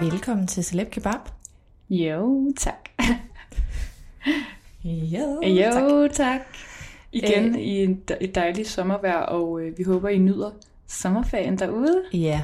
Velkommen til Celeb Kebab. Jo, tak. Jo, Jo, tak. tak. Igen Øh. i en et dejligt sommervejr, og øh, vi håber, I nyder sommerferien derude. Ja.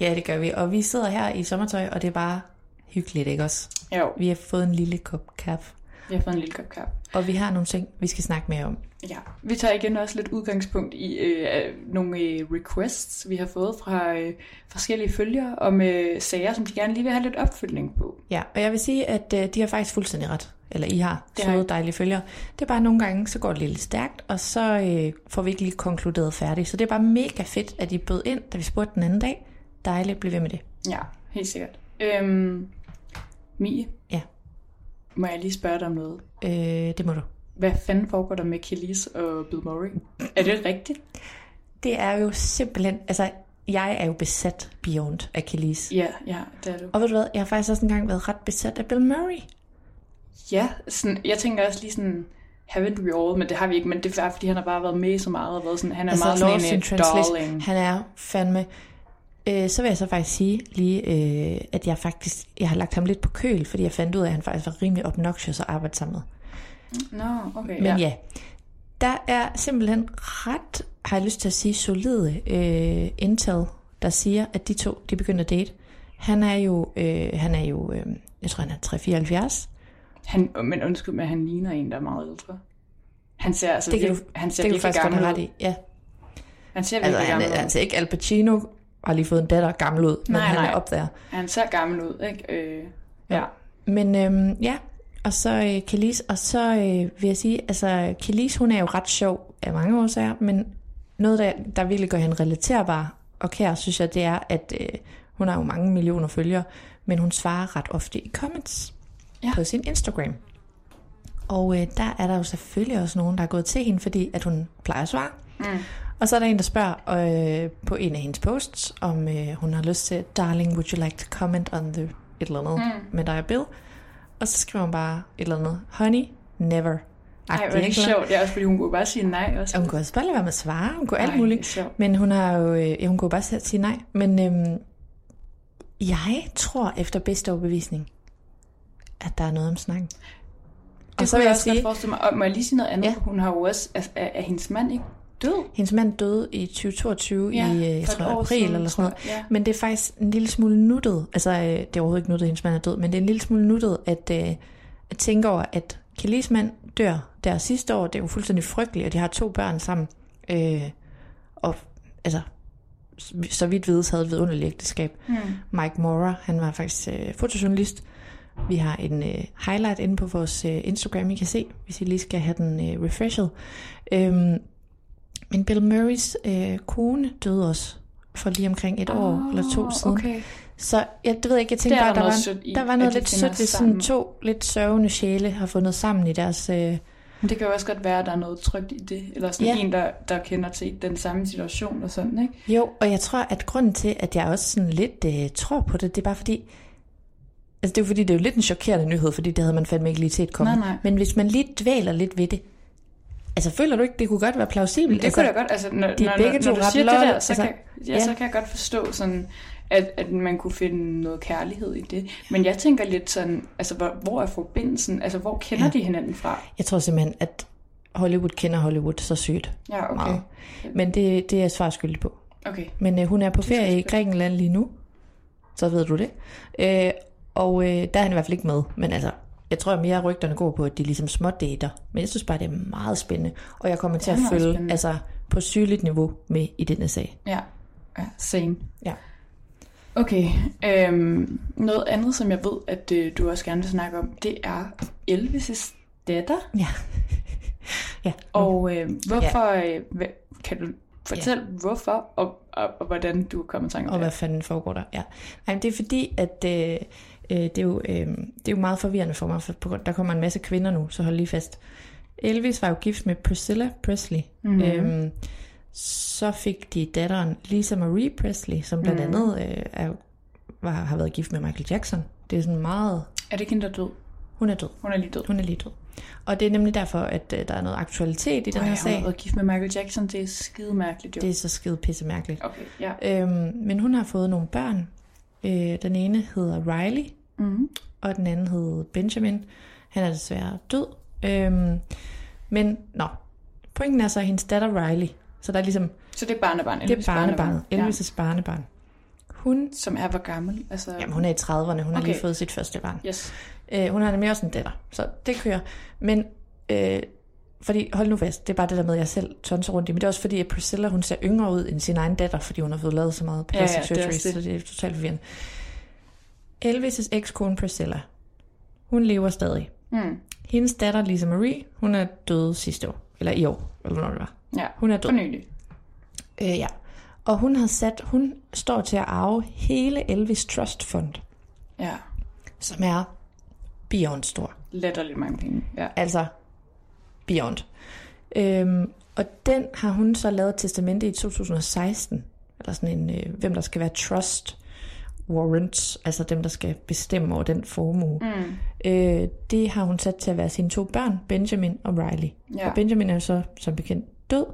ja, det gør vi. Og vi sidder her i sommertøj, og det er bare hyggeligt, ikke også? Jo, Vi har fået en lille kop kaffe, vi har fået en lille kop kaffe. og vi har nogle ting, vi skal snakke mere om. Ja, vi tager igen også lidt udgangspunkt i øh, nogle øh, requests, vi har fået fra øh, forskellige følgere om øh, sager, som de gerne lige vil have lidt opfølgning på. Ja, og jeg vil sige, at øh, de har faktisk fuldstændig ret. Eller I har søde, dejlige følgere. Det er bare nogle gange, så går det lidt stærkt, og så øh, får vi ikke lige konkluderet færdigt. Så det er bare mega fedt, at I bød ind, da vi spurgte den anden dag. Dejligt, bliv ved med det. Ja, helt sikkert. Øhm, Mie, Ja, må jeg lige spørge dig om noget? øh, det må du. Hvad fanden foregår der med Kelis og Bill Murray? Er det rigtigt? Det er jo simpelthen, altså jeg er jo besat beyond Achilles. Ja, ja, det er du. Og ved du hvad, jeg har faktisk også engang været ret besat af Bill Murray. Ja, sådan, jeg tænker også lige sådan, haven't we all, men det har vi ikke, men det er fordi han har bare været med så meget, og været sådan, han er altså, meget sådan en øh, darling. Han er fandme... Øh, så vil jeg så faktisk sige lige, øh, at jeg faktisk jeg har lagt ham lidt på køl, fordi jeg fandt ud af, at han faktisk var rimelig obnoxious at arbejde sammen med. Nå, okay, Men ja. ja, der er simpelthen ret, har jeg lyst til at sige, solide øh, intel, der siger, at de to, de begynder at date. Han er jo, øh, han er jo øh, jeg tror han er 374. Han, men undskyld, men han ligner en, der er meget ældre. Han ser altså Det kan du, han ser det kan virkelig faktisk godt gammel ret ud. i. Ja. Han ser Altså, virkelig han, gammel ud. altså ikke Al Pacino har lige fået en datter gammel ud, men Nej, han nej. er op der. Han ser gammel ud, ikke? Øh, ja. Men øhm, ja, og så øh, Kelis, og så øh, vil jeg sige, altså Kelis, hun er jo ret sjov af mange årsager, men noget, der, der virkelig gør hende relaterbar og kær, synes jeg, det er, at øh, hun har jo mange millioner følgere, men hun svarer ret ofte i comments Ja. på sin Instagram. Og øh, der er der jo selvfølgelig også nogen, der er gået til hende, fordi at hun plejer at svare. Mm. Og så er der en, der spørger øh, på en af hendes posts, om øh, hun har lyst til, Darling, would you like to comment on the et eller andet mm. med dig og Bill? Og så skriver hun bare et eller andet, honey, never. Ej, hvor er det ikke? sjovt. Det er også, fordi hun kunne bare sige nej også. Og hun kunne også bare lade være med at svare, hun kunne alt Ej, muligt. Men hun har jo, øh, ja, hun kunne bare selv sige nej. Men øhm, jeg tror efter bedste overbevisning, at der er noget om snakken. Det og så vil jeg også sige, godt forestille mig. Og må jeg lige sige noget andet? Ja. Hun har jo også, altså, er, er hendes mand ikke død? hendes mand døde i 2022 Ja, i, øh, jeg tror, april siden, eller sådan noget. ja. Men det er faktisk en lille smule nuttet. Altså, øh, det er overhovedet ikke nuttet, at hendes mand er død, men det er en lille smule nuttet at, øh, at tænke over, at Kellys mand dør der sidste år. Det er jo fuldstændig frygteligt, og de har to børn sammen. Øh, og altså, så vidt vides havde et vidunderligt ægteskab. Mm. Mike Mora, han var faktisk øh, fotojournalist. Vi har en øh, highlight inde på vores øh, Instagram, I kan se, hvis I lige skal have den øh, refreshed. Øhm, men Bill Murrays øh, kone døde også for lige omkring et år eller to siden. Okay. Så jeg det ved jeg ikke, jeg tænkte bare, der var, i, der var at noget lidt sødt, hvis sådan to lidt sørgende sjæle har fundet sammen i deres... Øh, Men det kan jo også godt være, at der er noget trygt i det. Eller sådan Ja. ja. en, der, der kender til den samme situation og sådan, ikke? Jo, og jeg tror, at grunden til, at jeg også sådan lidt øh, tror på det, det er bare fordi... Altså det er jo fordi, det er jo lidt en chokerende nyhed, fordi det havde man fandme ikke lige set komme. Nej, nej. Men hvis man lige dvæler lidt ved det, altså føler du ikke, det kunne godt være plausibelt? Det altså, kunne da godt, altså når, de når, begge når, når du siger det der, så, altså, kan, ja, ja. så kan jeg godt forstå sådan, at, at man kunne finde noget kærlighed i det. Men jeg tænker lidt sådan, altså hvor, hvor er forbindelsen? Altså hvor kender Ja. de hinanden fra? Jeg tror simpelthen, at Hollywood kender Hollywood så sygt Ja, okay. meget. Men det, det er jeg svar skyldig på. Okay. Men øh, hun er på skal ferie i. Grækenland lige nu. Så ved du det. Øh, og øh, der er han i hvert fald ikke med. Men altså, jeg tror mere, at rygterne går på, at de ligesom smådater. Men jeg synes bare, det er meget spændende. Og jeg kommer til er at følge spændende. altså, på sygeligt niveau med i denne sag. Ja, ja same. Ja. Okay, øhm, noget andet, som jeg ved, at øh, du også gerne vil snakke om, det er Elvis' datter. Ja. ja. Og øh, hvorfor, ja. øh, kan du fortælle ja. hvorfor, og, og, og hvordan du er kommet i tanke om Og hvad fanden foregår der? Ja. Nej, men det er fordi, at øh, øh, det, er jo, øh, det er jo meget forvirrende for mig, for der kommer en masse kvinder nu, så hold lige fast. Elvis var jo gift med Priscilla Presley. Mm-hmm. Øhm, så fik de datteren Lisa Marie Presley, som blandt andet øh, er, var, har været gift med Michael Jackson. Det er sådan meget... Er det ikke hende, der er død? Hun er død. Hun er lige død. Hun er lige død. Og det er nemlig derfor, at øh, der er noget aktualitet i den her hun har sag. været gift med Michael Jackson, det er skide mærkeligt jo. Det er så skide pisse mærkeligt. Okay, ja. Øhm, men hun har fået nogle børn. Øh, den ene hedder Riley, Mm-hmm. og den anden hed Benjamin. Han er desværre død. Øhm, men, nå, pointen er så hendes datter Riley. Så der er ligesom, Så det er barnebarn, det er Elvis' barnebarnet, Ja. Elvis' barnebarn. Hun, Som er hvor gammel? Altså, jamen hun er i 30'erne, hun har Okay. lige fået sit første barn. Yes. Øh, hun har nemlig også en datter, så det kører. Men, øh, fordi, hold nu fast, det er bare det der med, at jeg selv tonser rundt i, men det er også fordi, at Priscilla, hun ser yngre ud end sin egen datter, fordi hun har fået lavet så meget Ja, ja, plastic det er surgery, også det. så det er totalt forvirrende. Elvis' ekskone Priscilla, hun lever stadig. Mm. Hendes datter Lisa Marie, hun er død sidste år, eller i år, eller hvornår det var. Ja, Hun er død. for nylig. Øh, ja. Og hun har sat, hun står til at arve hele Elvis Trust Fund, Ja, som er beyond stor. latterligt mange penge. Ja. Altså, beyond. Øhm, og den har hun så lavet et testamente i 2016. Eller sådan en, øh, hvem der skal være trust warrants, altså dem, der skal bestemme over den formue. Mm. Øh, det har hun sat til at være sine to børn, Benjamin og Riley. Ja. Og Benjamin er jo så som bekendt død,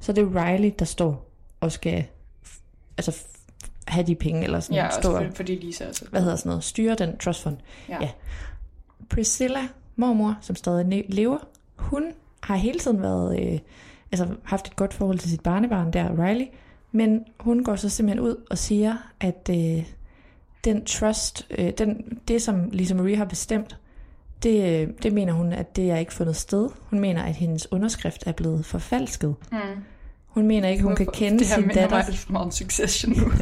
så det er Riley, der står og skal f- altså f- have de penge, eller sådan Ja, stå og for, fordi Lisa også. hvad hedder sådan noget, styre den trust fund. Ja. ja. Priscilla, mormor, som stadig lever, hun har hele tiden været, øh, altså haft et godt forhold til sit barnebarn der, Riley, men hun går så simpelthen ud og siger, at øh, den trust, øh, den, det som Lisa Marie har bestemt, det, øh, det mener hun, at det er ikke fundet sted. Hun mener, at hendes underskrift er blevet forfalsket. Mm. Hun mener ikke, hun kan kende det her sin minder datter. mig lidt for meget Succession nu.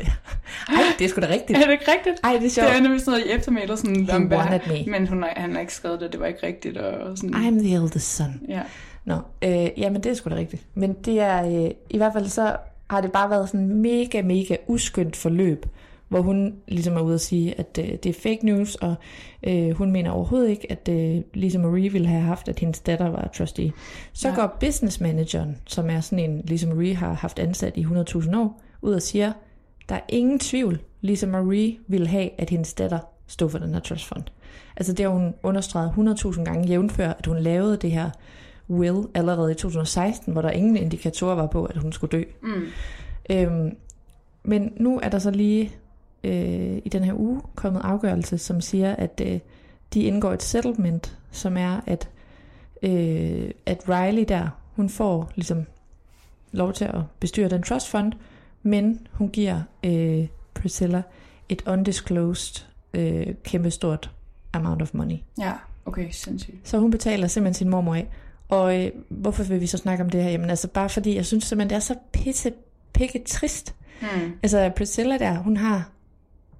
Ej, det er sgu da rigtigt. er det ikke rigtigt? Ej, det er Det sjovt. er nemlig sådan noget i eftermiddag, sådan, He om wanted me. men hun har, han har ikke skrevet det, det var ikke rigtigt. Og sådan, I'm the eldest son. ja. Nå, øh, jamen det er sgu da rigtigt. Men det er, øh, i hvert fald så har det bare været sådan mega, mega uskyndt forløb, hvor hun ligesom er ude at sige, at øh, det er fake news, og øh, hun mener overhovedet ikke, at øh, Lisa Marie ville have haft, at hendes datter var trustee. Så Ja. går business manageren, som er sådan en, Lisa Marie har haft ansat i 100.000 år, ud og siger, der er ingen tvivl, Lisa Marie ville have, at hendes datter stod for den her trust fund. Altså det har hun understreget 100.000 gange jævnfør, at hun lavede det her will allerede i 2016, hvor der ingen indikatorer var på, at hun skulle dø. Mm. Øhm, men nu er der så lige øh, i den her uge kommet afgørelse, som siger, at øh, de indgår et settlement, som er, at, øh, at Riley der, hun får ligesom lov til at bestyre den trust fund, men hun giver øh, Priscilla et undisclosed, øh, kæmpestort amount of money. Ja, okay, sindssygt. Så hun betaler simpelthen sin mormor af. Og øh, hvorfor vil vi så snakke om det her? Jamen altså bare fordi, jeg synes simpelthen, det er så pisse, pikke trist. Mm. Altså Priscilla der, hun har,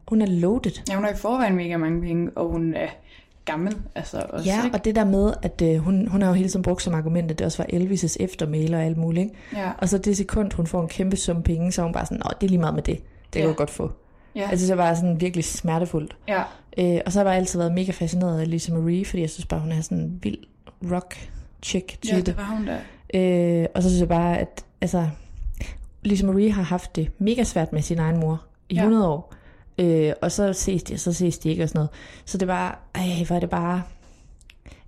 hun er loaded. Ja, hun har i forvejen mega mange penge, og hun er gammel. Altså også, Ja, ikke? og det der med, at øh, hun, hun har jo hele tiden brugt som argument, at det også var Elvis' eftermæle og alt muligt. Ikke? ja. Og så det sekund, hun får en kæmpe sum penge, så er hun bare sådan, Nå, det er lige meget med det. Det kan Ja. du godt få. Ja. Altså, det var sådan virkelig smertefuldt. Ja. Øh, og så har jeg altid været mega fascineret af Lisa Marie, fordi jeg synes bare, hun er sådan en vild rock chick ja, type. det var hun der. Øh, og så synes jeg bare, at altså, Lisa Marie har haft det mega svært med sin egen mor i Ja. 100 år. Øh, og så ses de, og så ses de ikke og sådan noget. Så det var, ej, hvor er det bare...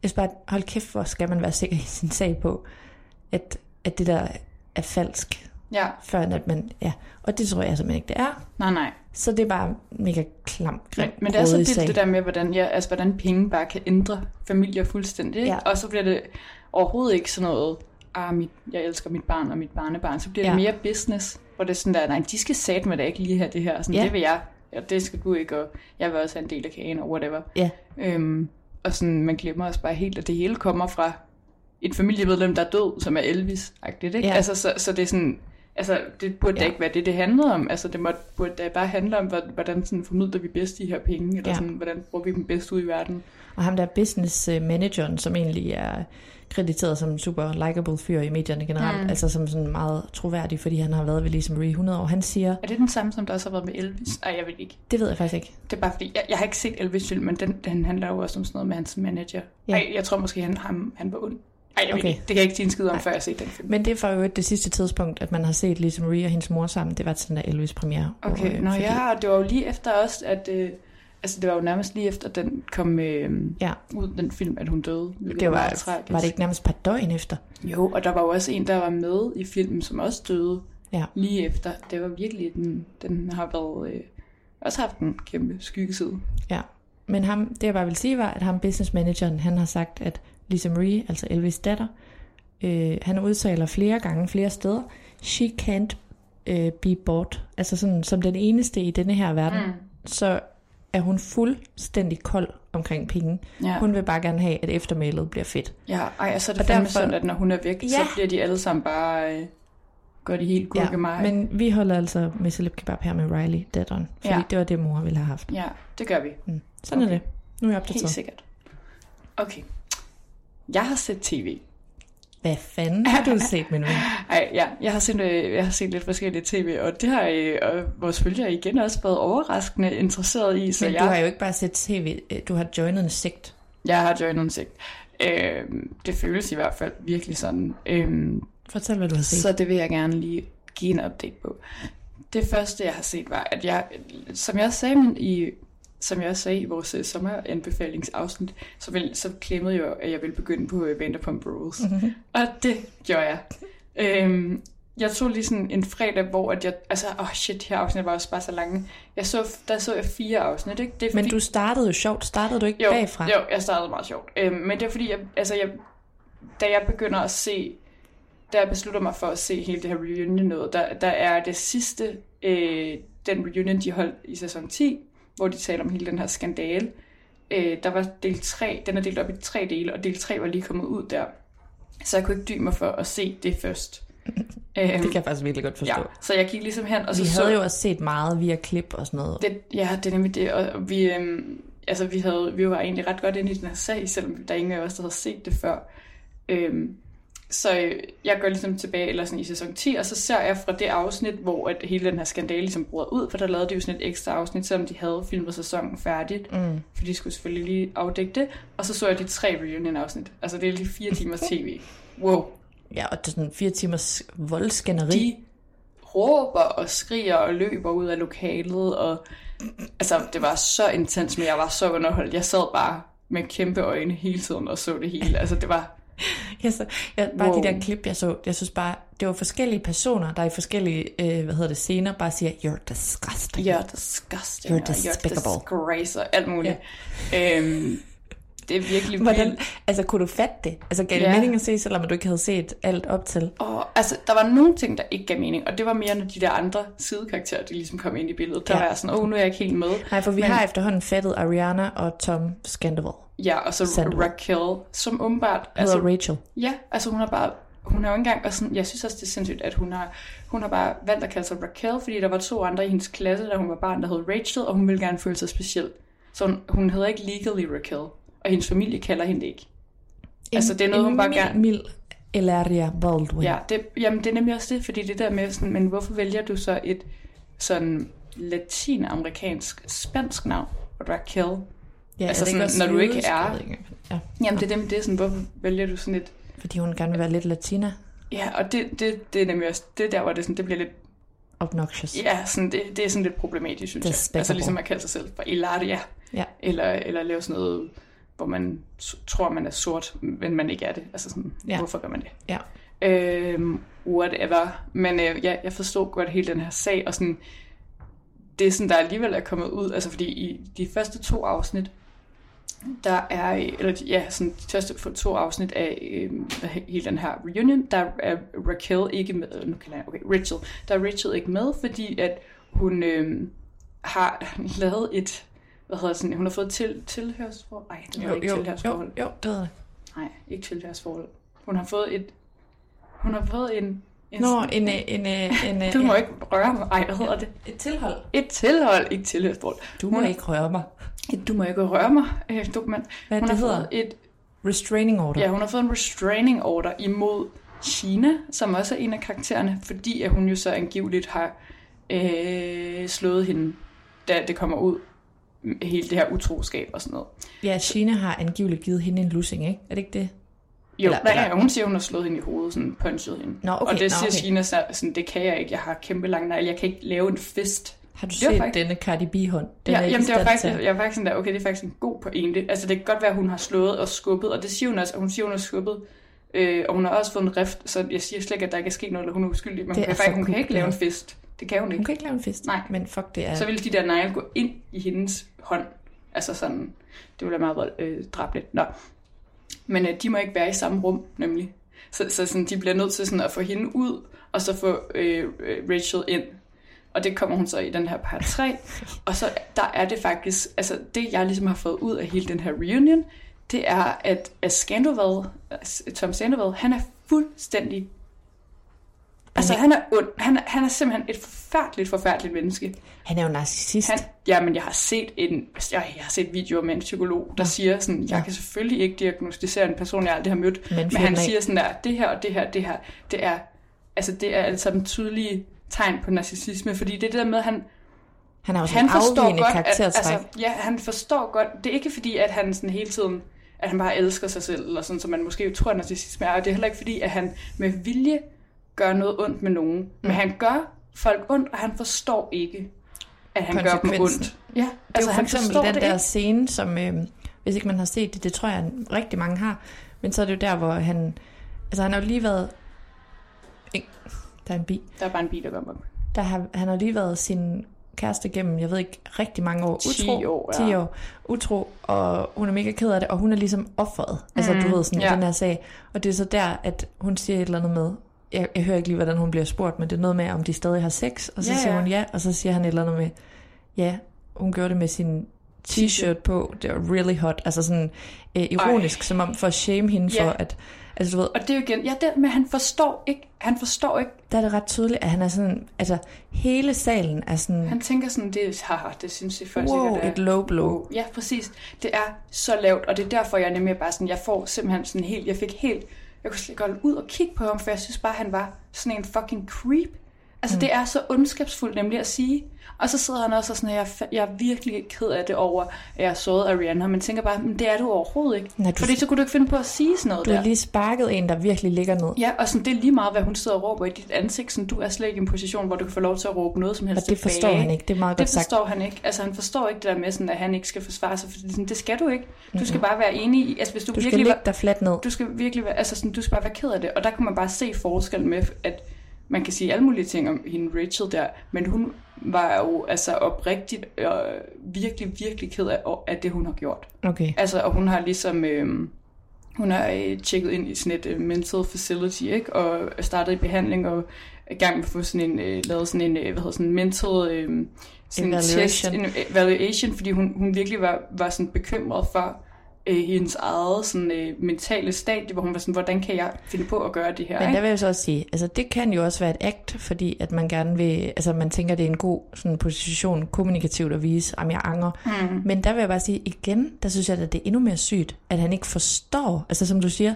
Jeg bare, hold kæft, hvor skal man være sikker i sin sag på, at, at det der er falsk, Ja, før at man... Ja, og det tror jeg simpelthen ikke, det er. nej, nej. Så det er bare mega klam, grim, Men, men det er så vildt det der med, hvordan, ja, altså, hvordan penge bare kan ændre familier fuldstændig. Ja. Og så bliver det overhovedet ikke sådan noget, ah, mit, jeg elsker mit barn og mit barnebarn. Så bliver Ja. det mere business, hvor det er sådan der, nej, de skal satme da ikke lige have det her. Sådan, Ja. Det vil jeg, og det skal du ikke, og jeg vil også have en del af kagen, og whatever. Ja, Øhm, og sådan, man glemmer også bare helt, at det hele kommer fra et familiemedlem, der er død, som er Elvis-agtigt, ikke? Ja. Altså, så, så det er sådan, altså, det burde ja. da ikke være det, det handlede om. Altså, det måtte, burde da bare handle om, hvor- hvordan sådan formidler vi bedst de her penge, eller Ja. sådan, hvordan bruger vi dem bedst ud i verden. og ham der business manageren, som egentlig er krediteret som en super likable fyr i medierne generelt, Mm. altså som sådan meget troværdig, fordi han har været ved Lisa Marie 100 år, han siger, Er det den samme, som der også har været med Elvis? Ej, jeg ved ikke. det ved jeg faktisk ikke. Det er bare fordi, jeg, jeg har ikke set Elvis film, men den, den handler jo også om sådan noget med hans manager. Ja. Ej, jeg tror måske, han, han, han var ond. Ej, jeg okay. ikke. Det kan jeg ikke sige en skid om, Nej. før jeg har set den film. Men det for øvrigt det sidste tidspunkt, at man har set Lisa Marie og hendes mor sammen, det var til den der Elvis premiere. Okay, hvor, nå fordi- ja, det var jo lige efter også, at... Øh, altså, det var jo nærmest lige efter, den kom øh, Ja, ud, den film, at hun døde. det var, tragisk. var det ikke nærmest et par døgn efter? Jo, og der var jo også en, der var med i filmen, som også døde Ja. lige efter. Det var virkelig, den, den har været... Øh, også haft en kæmpe skyggeside. Ja, men ham, det jeg bare vil sige var, at ham business manageren, han har sagt, at Lisa Marie, altså Elvis datter, øh, han udtaler flere gange, flere steder, she can't øh, be bought. Altså sådan, som den eneste i denne her verden, mm. så er hun fuldstændig kold omkring penge. Ja. Hun vil bare gerne have, at eftermælet bliver fedt. Ja, ej, og så er det fandme derfor- sådan, at når hun er væk, ja. så bliver de alle sammen bare... Øh, går de helt Ja, gurke men vi holder altså med Celeb Kebab her med Riley, datteren. Fordi Ja. det var det, mor ville have haft. Ja, det gør vi. Mm. Sådan okay. er det. Nu er jeg Helt opdateret. sikkert. Okay. Jeg har set tv. Hvad fanden har du set, min ven? Ej, ja, jeg har set, øh, jeg har set lidt forskellige tv, og det har øh, og vores følgere igen også været overraskende interesseret i, så Men jeg, du har jo ikke bare set tv, øh, du har joinet en sigt. jeg har joinet en sigt. Øh, det føles i hvert fald virkelig sådan. Øh, Fortæl, hvad du har set. så det vil jeg gerne lige give en update på. Det første, jeg har set, var, at jeg, som jeg sagde i, som jeg også sagde i vores uh, sommeranbefalingsafsnit, så, vil, så klemmede jeg, at jeg ville begynde på uh, Vanderpump Rules. Mm-hmm. Og det gjorde jeg. Øhm, jeg tog lige sådan en fredag, hvor at jeg, altså, åh oh shit, her afsnit var også bare så lange. Jeg så, der så jeg fire afsnit, ikke? Det er Men fordi- du startede jo sjovt. Startede du ikke jo, bagfra? Jo, jeg startede meget sjovt. Øhm, men det er fordi, jeg, altså jeg, da jeg begynder at se, da jeg beslutter mig for at se hele det her reunion noget, der, der er det sidste, øh, den reunion, de holdt i sæson 10, hvor de taler om hele den her skandale. Øh, der var del 3, den er delt op i tre dele, og del 3 var lige kommet ud der. Så jeg kunne ikke dybe mig for at se det først. øhm, Det kan jeg faktisk virkelig godt forstå. ja, så jeg gik ligesom hen, og så Vi så... havde jo også set meget via klip og sådan noget. Det, ja, det er nemlig det, og vi, øhm, altså, vi, havde, vi var egentlig ret godt inde i den her sag, selvom der er ingen af os, der havde set det før. Øhm, så jeg går ligesom tilbage eller sådan i sæson 10, og så ser jeg fra det afsnit, hvor at hele den her skandale ligesom bryder ud, for der lavede de jo sådan et ekstra afsnit, selvom de havde filmet sæsonen færdigt, mm. for de skulle selvfølgelig lige afdække det, og så så jeg de tre reunion-afsnit. Altså det er lige fire timers tv. Wow. Ja, og det er sådan fire timers voldskænderi. De råber og skriger og løber ud af lokalet, og altså, det var så intens, men jeg var så underholdt. Jeg sad bare med kæmpe øjne hele tiden og så det hele. Altså, det var... Jeg så, jeg, bare Wow. de der klip, jeg så, jeg synes bare, det var forskellige personer, der i forskellige, øh, hvad hedder det, scener, bare siger, you're disgusting. You're disgusting. You're despicable. You're disgrace og alt muligt. Ja. Øhm, det er virkelig Hvordan, vildt. altså, kunne du fatte det? Altså, gav det Ja. mening at se, selvom du ikke havde set alt op til? Og, altså, der var nogle ting, der ikke gav mening, og det var mere, når de der andre sidekarakterer, de ligesom kom ind i billedet. Der Ja. var jeg sådan, åh, oh, nu er jeg ikke helt med. Nej, for vi Men- har efterhånden fattet Ariana og Tom Scandival. Ja, og så Sandoval. Raquel, som åbenbart... Altså, Rachel. Ja, altså hun har bare, hun har jo engang, og sådan, jeg synes også, det er sindssygt, at hun har, hun har bare valgt at kalde sig Raquel, fordi der var to andre i hendes klasse, da hun var barn, der hed Rachel, og hun ville gerne føle sig speciel. Så hun, hun hedder ikke legally Raquel, og hendes familie kalder hende det ikke. Altså, det er noget, en hun bare mild, gerne- mild Elaria Baldwin. Ja, det, jamen det er nemlig også det, fordi det der med sådan, men hvorfor vælger du så et sådan latinamerikansk spansk navn, Raquel. Ja, Altså sådan, når du ikke er- ikke. Ja, Jamen det er dem, det er sådan, hvorfor vælger du sådan et... fordi hun gerne vil være lidt latina. Ja, og det, det, det er nemlig også, det er der, hvor det, sådan, det bliver lidt, Obnoxious. ja, sådan, det, det er sådan lidt problematisk, synes jeg. Altså ligesom at kalde sig selv for Ilaria, Ja. eller, eller lave sådan noget, hvor man tror, man er sort, men man ikke er det. Altså sådan, Ja. hvorfor gør man det? Ja. Øhm, whatever. Men øh, ja, jeg forstod godt hele den her sag, og sådan, det er sådan, der alligevel er kommet ud, altså fordi i de første to afsnit, der er, eller ja, sådan de første to afsnit af øh, hele den her reunion, der er Raquel ikke med, nu kan jeg, okay, Rachel, der er Rachel ikke med, fordi at hun øh, har lavet et, hvad hedder det sådan, hun har fået til, tilhørsforhold, nej, det var Jo, ikke jo, jo, tilhørsforhold, jo, det ved jeg. nej, ikke tilhørsforhold, hun har fået et, hun har fået en, en Nå, en, en, en, øh, du må ikke røre mig, ej, hvad hedder det? Et tilhold. Et tilhold, ikke tilhørsforhold. Du må Hun- ikke røre mig. Et, du må ikke røre mig, øh, dokument. Hvad hun det har hedder? fået et Restraining order. Ja, hun har fået en restraining order imod China, som også er en af karaktererne, fordi at hun jo så angiveligt har øh, slået hende, da det kommer ud, hele det her utroskab og sådan noget. Ja, China har angiveligt givet hende en lussing, ikke? Er det ikke det? Jo, Eller- nej, eller- hun siger, hun har slået hende i hovedet, sådan punchet hende. Nå, okay, og det nå, siger okay. China så, sådan, det kan jeg ikke, jeg har kæmpe lang negl, jeg kan ikke lave en fist. Har du Det set faktisk- denne Cardi B-hånd? Den Ja, jamen det var faktisk, jeg var faktisk sådan der, okay, det er faktisk en god pointe. Altså det kan godt være, at hun har slået og skubbet, og det siger hun også, at hun siger, hun har skubbet. Øh, og hun har også fået en rift, så jeg siger slet ikke, at der ikke er sket noget, eller hun er uskyldig, men Det hun kan, faktisk, hun kan ikke lave en fist. Det kan hun Hun ikke. kan ikke lave en fest. Nej. Men fuck, det er... Så ville de der negle gå ind i hendes hånd. Altså sådan, det ville være meget øh, drabligt. Nå. Men øh, de må ikke være i samme rum, nemlig. Så, så sådan, de bliver nødt til sådan at få hende ud, og så få øh, øh, Rachel ind. Og det kommer hun så i den her part 3. Og så der er det faktisk, altså det jeg ligesom har fået ud af hele den her reunion, det er, at, at Scandoval, Tom Sandoval, han er fuldstændig Altså, han er ond. Han han er simpelthen et forfærdeligt, forfærdeligt menneske. Han er jo narcissist. Han, ja, men jeg har set en, jeg, jeg har set videoer med en psykolog, der siger sådan, jeg Ja. kan selvfølgelig ikke diagnostisere en person, jeg aldrig har mødt, Men men, han af. siger sådan der, det her og det her, det her, det er, altså det er altså en tydelige tegn på narcissisme, fordi det er der med, at han, Han har jo sådan han en forstår godt, at, altså, ja, han forstår godt, det er ikke fordi, at han sådan hele tiden, at han bare elsker sig selv, eller sådan, som man måske tror, narcissisme er, og det er heller ikke fordi, at han med vilje gør noget ondt med nogen, mm. men han gør folk ondt, og han forstår ikke, at han gør dem ondt. Ja, Det er altså, jo for han eksempel den der ikke. scene, som, øh, hvis ikke man har set det, det tror jeg rigtig mange har, men så er det jo der, hvor han, altså han har jo lige været, der er en bi, Der er bare en bil, der går med. der har, han har lige været sin kæreste gennem, jeg ved ikke, rigtig mange år. 10 utro, år, ja. 10 år. Utro, og hun er mega ked af det, og hun er ligesom offeret. Altså, du ved, sådan Mm, ja. den her sag. Og det er så der, at hun siger et eller andet med, jeg, jeg hører ikke lige, hvordan hun bliver spurgt, men det er noget med, om de stadig har sex. Og så Ja, siger ja. hun ja, og så siger han et eller andet med, ja, hun gjorde det med sin t-shirt på, det var really hot. Altså sådan øh, ironisk, Ej. som om for at shame hende Ja. for, at, altså du ved, Og det er jo igen, ja, det med, han forstår ikke, han forstår ikke, der er det ret tydeligt, at han er sådan, altså hele salen er sådan, han tænker sådan, det er, haha, det synes jeg folk wow, er. et low blow. Wow. Ja, præcis. Det er så lavt, og det er derfor, jeg nemlig bare sådan, jeg får simpelthen sådan helt, jeg fik helt, jeg kunne slet ikke holde ud og kigge på ham, for jeg synes bare, han var sådan en fucking creep. Altså, mm. det er så ondskabsfuldt nemlig at sige. Og så sidder han også og sådan, jeg, er fa- jeg er virkelig ked af det over, at jeg såret Ariana, men tænker bare, men det er du overhovedet ikke. Nej, du- Fordi så kunne du ikke finde på at sige sådan noget Du der. har lige sparket en, der virkelig ligger ned. Ja, og sådan, det er lige meget, hvad hun sidder og råber i dit ansigt. Sådan, du er slet ikke i en position, hvor du kan få lov til at råbe noget som helst Og det forstår tilbage. han ikke. Det er meget Det godt sagt. forstår han ikke. Altså, han forstår ikke det der med, sådan, at han ikke skal forsvare sig. For sådan, det skal du ikke. Du skal bare være enig i... Altså, hvis du, Du skal virkelig ligge var, dig fladt ned. du skal virkelig være, altså sådan, du skal bare være ked af det. Og der kunne man bare se forskellen med, at man kan sige alle mulige ting om hende Rachel der, men hun var jo altså oprigtigt øh, virkelig, virkelig ked af, af det, hun har gjort. Okay. Altså, og hun har ligesom... Øh, hun har øh, tjekket ind i sådan et øh, mental facility, ikke? Og startet i behandling og i gang med at få sådan en, øh, lavet sådan en, øh, hvad hedder sådan en mental øh, sådan en Evaluation. Test, en evaluation, fordi hun, hun virkelig var, var sådan bekymret for øh, hendes eget sådan, øh, mentale stadie, hvor hun var sådan, hvordan kan jeg finde på at gøre det her? Men der ikke? vil jeg så også sige, altså det kan jo også være et act, fordi at man gerne vil, altså man tænker, det er en god sådan position kommunikativt at vise, om jeg angrer. Mm. Men der vil jeg bare sige, igen, der synes jeg, at det er endnu mere sygt, at han ikke forstår, altså som du siger,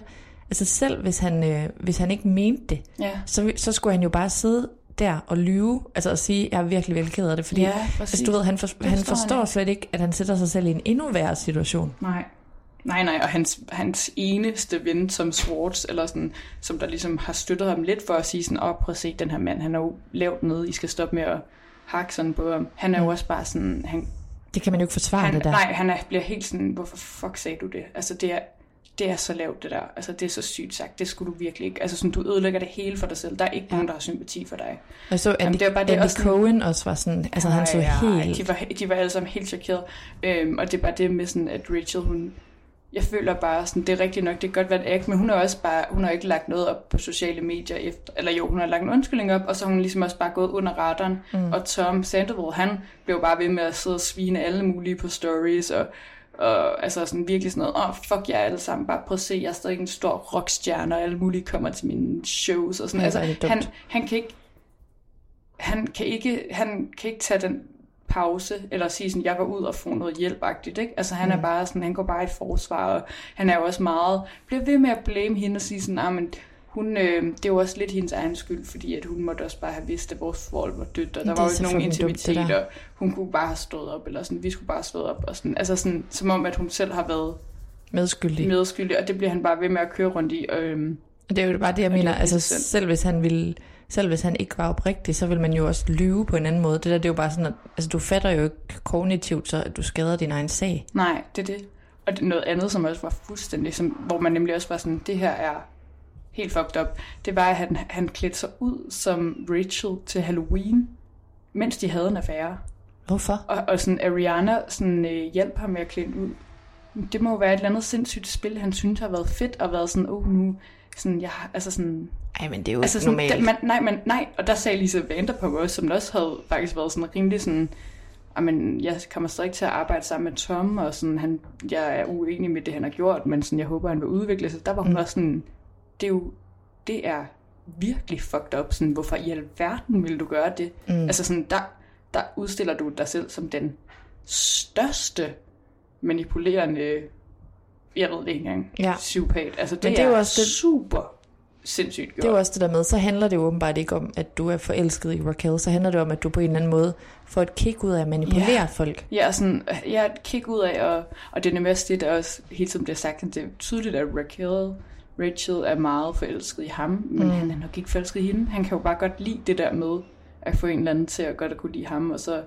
altså selv hvis han, øh, hvis han ikke mente det, Ja. så, så skulle han jo bare sidde der og lyve, altså at sige, jeg er virkelig, virkelig ked af det, fordi Ja, præcis. altså, du ved, han, for, han forstår han ikke. slet ikke, at han sætter sig selv i en endnu værre situation. Nej. Nej, nej, og hans, hans eneste ven som Swartz, eller sådan, som der ligesom har støttet ham lidt for at sige sådan, åh, oh, prøv at se den her mand, han er jo lavt nede, I skal stoppe med at hakke sådan på ham. Han er jo også bare sådan, han, Det kan man jo ikke forsvare han det der. nej, han er, bliver helt sådan, hvorfor fuck sagde du det? Altså det er, det er så lavt det der, altså det er så sygt sagt, det skulle du virkelig ikke. Altså sådan, du ødelægger det hele for dig selv, der er ikke ja. nogen, der har sympati for dig. Og så Andy, Jamen, det var bare det Andy også sådan- Cohen også var sådan, altså han så ej, helt... De var, de var alle sammen helt chokeret. Øhm, og det er bare det med sådan, at Rachel, hun... Jeg føler bare sådan, det er rigtigt nok, det kan godt være et act, men hun har også bare, hun har ikke lagt noget op på sociale medier efter, eller jo, hun har lagt en undskyldning op, og så har hun ligesom også bare gået under radaren. Mm. Og Tom Sandoval, han blev bare ved med at sidde og svine alle mulige på stories, og, og altså sådan virkelig sådan noget, åh, oh, fuck jer alle sammen, bare prøv at se, jeg er stadig en stor rockstjerne, og alle mulige kommer til mine shows, og sådan. Ja, altså, det han, han kan ikke, han kan ikke, han kan ikke tage den pause, eller sige sådan, jeg går ud og får noget hjælpagtigt, ikke? Altså han mm. er bare sådan, han går bare i et forsvar, og han er jo også meget, bliver ved med at blame hende og sige sådan, ah, men hun, øh, det er jo også lidt hendes egen skyld, fordi at hun måtte også bare have vidst, at vores forhold var dødt, og der Det var jo ikke nogen dumt, det intimitet, og hun kunne bare have stået op, eller sådan, vi skulle bare have stået op, og sådan, altså sådan, som om, at hun selv har været medskyldig. medskyldig, og det bliver han bare ved med at køre rundt i, og øhm, Og det er jo bare det, jeg Og det mener. er Altså, selv hvis han ville, selv hvis han ikke var oprigtig, så vil man jo også lyve på en anden måde. Det der, det er jo bare sådan, at altså, du fatter jo ikke kognitivt, så at du skader din egen sag. Nej, det er det. Og det, noget andet, som også var fuldstændig, som, hvor man nemlig også var sådan, det her er helt fucked up, det var, at han, han klædte sig ud som Rachel til Halloween, mens de havde en affære. Hvorfor? Og, og sådan Ariana sådan, øh, hjalp ham med at klæde ud. Det må jo være et eller andet sindssygt spil, han synes har været fedt, og været sådan, åh oh, nu, sådan, jeg, altså sådan, Ej, men det er jo altså sådan, normalt. der, man, nej, men, nej, og der sagde Lisa Vanderpump også, som også havde faktisk været sådan rimelig sådan, men jeg kommer stadig til at arbejde sammen med Tom, og sådan, han, jeg er uenig med det, han har gjort, men sådan, jeg håber, han vil udvikle sig. Der var hun Mm. mm. også sådan, det er jo, det er virkelig fucked up, sådan, hvorfor i alverden vil du gøre det? Mm. Altså sådan, der, der udstiller du dig selv som den største manipulerende, jeg ved det ikke engang, Ja. psykopat. Altså det, Men det er er, også det- super sindssygt gjort. Det er jo også det der med, så handler det jo åbenbart ikke om, at du er forelsket i Raquel, så handler det om, at du på en eller anden måde får et kick ud af at manipulere Ja. folk. Ja, sådan, jeg er kig ud af, og, og det er også det, der også hele tiden bliver sagt, at det er tydeligt, at Raquel, Rachel er meget forelsket i ham, men mm. han er nok ikke forelsket i hende. Han kan jo bare godt lide det der med at få en eller anden til at godt at kunne lide ham, og så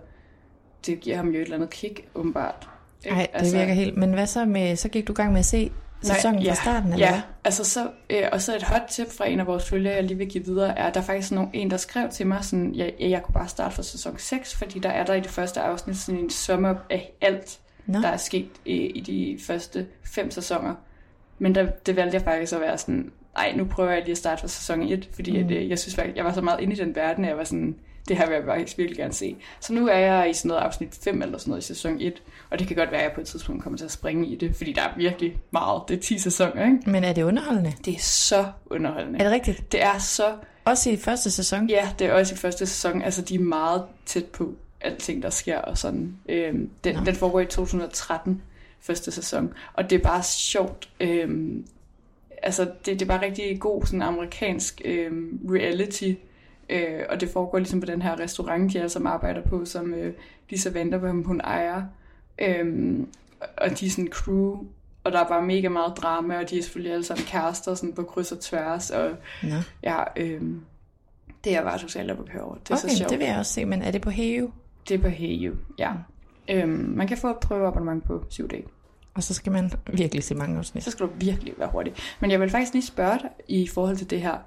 det giver ham jo et eller andet kick, åbenbart. Nej, det virker helt... Men hvad så med... Så gik du i gang med at se sæsonen ja, fra starten, eller Ja, hvad? altså så, øh, og så et hot tip fra en af vores følgere, jeg lige vil give videre, er, at der er faktisk nogen, en, der skrev til mig, sådan, jeg, jeg kunne bare starte fra sæson 6, fordi der er der i det første afsnit sådan en summer af alt, Nå. der er sket i, i de første fem sæsoner. Men der, det valgte jeg faktisk at være sådan, ej, nu prøver jeg lige at starte fra sæson 1, fordi mm. at, øh, jeg synes faktisk, jeg var så meget inde i den verden, at jeg var sådan, det her vil jeg faktisk virkelig gerne se. Så nu er jeg i sådan noget afsnit 5 eller sådan noget i sæson 1, og det kan godt være, at jeg på et tidspunkt kommer til at springe i det, fordi der er virkelig meget. Det er 10 sæsoner, ikke? Men er det underholdende? Det er så underholdende. Er det rigtigt? Det er så... Også i første sæson? Ja, det er også i første sæson. Altså, de er meget tæt på alting, der sker og sådan. Øhm, den, Nå. den foregår i 2013, første sæson. Og det er bare sjovt. Øhm, altså, det, det er bare rigtig god sådan amerikansk øhm, reality. Øh, og det foregår ligesom på den her restaurant, de alle sammen arbejder på, som øh, Lisa Vanderpump, hun ejer. Øhm, og de er sådan crew, og der er bare mega meget drama, og de er selvfølgelig alle sammen kærester sådan på kryds og tværs, og Nå. ja, øhm, det er jeg bare totalt oppe at høre over. Det er Okay, så sjovt. det vil jeg også se, men er det på Heo? Det er på Heyu, ja. Øhm, man kan få et prøveabonnement på 7 dage. Og så skal man virkelig se mange afsnit. Så skal du virkelig være hurtig. Men jeg vil faktisk lige spørge dig i forhold til det her.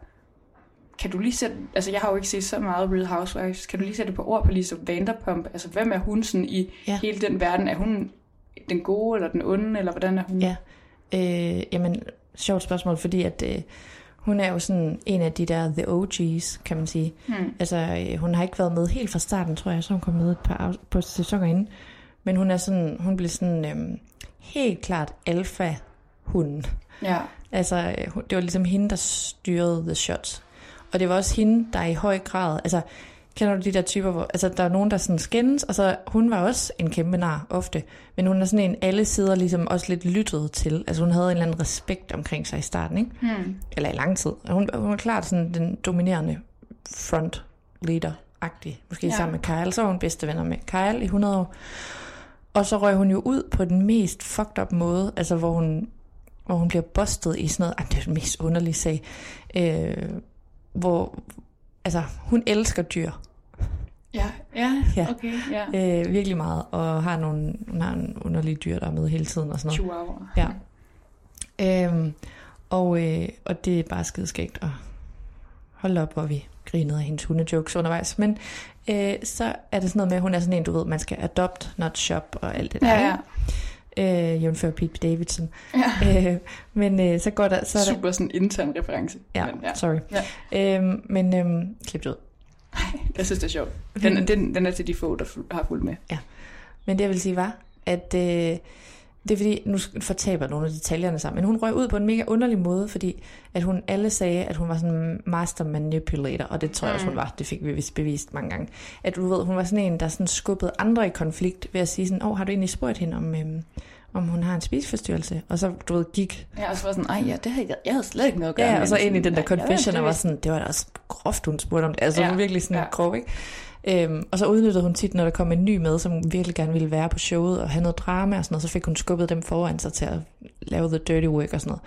Kan du lige sætte, altså jeg har jo ikke set så meget Real Housewives, kan du lige sætte på ord på Lisa Vanderpump? Altså hvem er hun sådan i Ja. hele den verden? Er hun den gode eller den onde, eller hvordan er hun? Ja, øh, jamen, sjovt spørgsmål, fordi at øh, hun er jo sådan en af de der The OG's, kan man sige. Hmm. Altså, øh, hun har ikke været med helt fra starten, tror jeg, så hun kom med et par på sæsoner inden. Men hun er sådan, hun blev sådan øh, helt klart alfa-hunden. Ja. Altså, øh, det var ligesom hende, der styrede the shots. Og det var også hende, der i høj grad, altså, kender du de der typer, hvor, altså, der er nogen, der sådan skændes, og så, hun var også en kæmpe nar, ofte, men hun er sådan en, alle sider ligesom også lidt lyttet til, altså hun havde en eller anden respekt omkring sig i starten, ikke? Hmm. Eller i lang tid. Og Hun, hun var klart sådan den dominerende front leader-agtig, måske ja. sammen med Kyle. Så var hun bedste venner med Kyle i 100 år. Og så røg hun jo ud på den mest fucked up måde, altså hvor hun, hvor hun bliver bustet i sådan noget, ej, det er den mest underlige sag, øh, hvor, altså hun elsker dyr, Ja, ja, Ja. okay, ja. øh, virkelig meget, og har nogle, hun har en underlige dyr, der er med hele tiden og sådan noget. Chihuahua. Ja. Øhm, og, øh, og det er bare skideskægt at holde op, hvor vi grinede af hendes hundejokes undervejs. Men øh, så er det sådan noget med, at hun er sådan en, du ved, man skal adopt, not shop og alt det der. Ja, ja. Øh, jævnfør Pete Davidson. ja. Øh, men øh, så går der... Så er der Super sådan intern reference. ja, Men, ja. sorry. Ja. Øhm, men øhm, klip det ud. Jeg synes, det er sjovt. Den, den, den er til de få, der har fulgt med. Men det jeg vil sige var, at øh, det er fordi, nu fortaber nogle af detaljerne sammen, men hun røg ud på en mega underlig måde, fordi at hun alle sagde, at hun var sådan en master manipulator, og det tror jeg også, hun var. Det fik vi vist bevist mange gange. At du ved, hun var sådan en, der sådan skubbede andre i konflikt ved at sige sådan, åh, oh, har du egentlig spurgt hende om, øhm, om hun har en spiseforstyrrelse? Og så, du ved, gik Ja, og så var sådan, ej ja, det havde jeg, jeg havde slet ikke noget at gøre Ja, og så ind i den der "Nej, jeg confession, og var det." sådan, det var da også groft, hun spurgte om det. Altså, Ja, virkelig sådan ja. grov, ikke? Øhm, og så udnyttede hun tit, når der kom en ny med, som virkelig gerne ville være på showet og have noget drama og sådan noget, så fik hun skubbet dem foran sig til at lave the dirty work og sådan noget.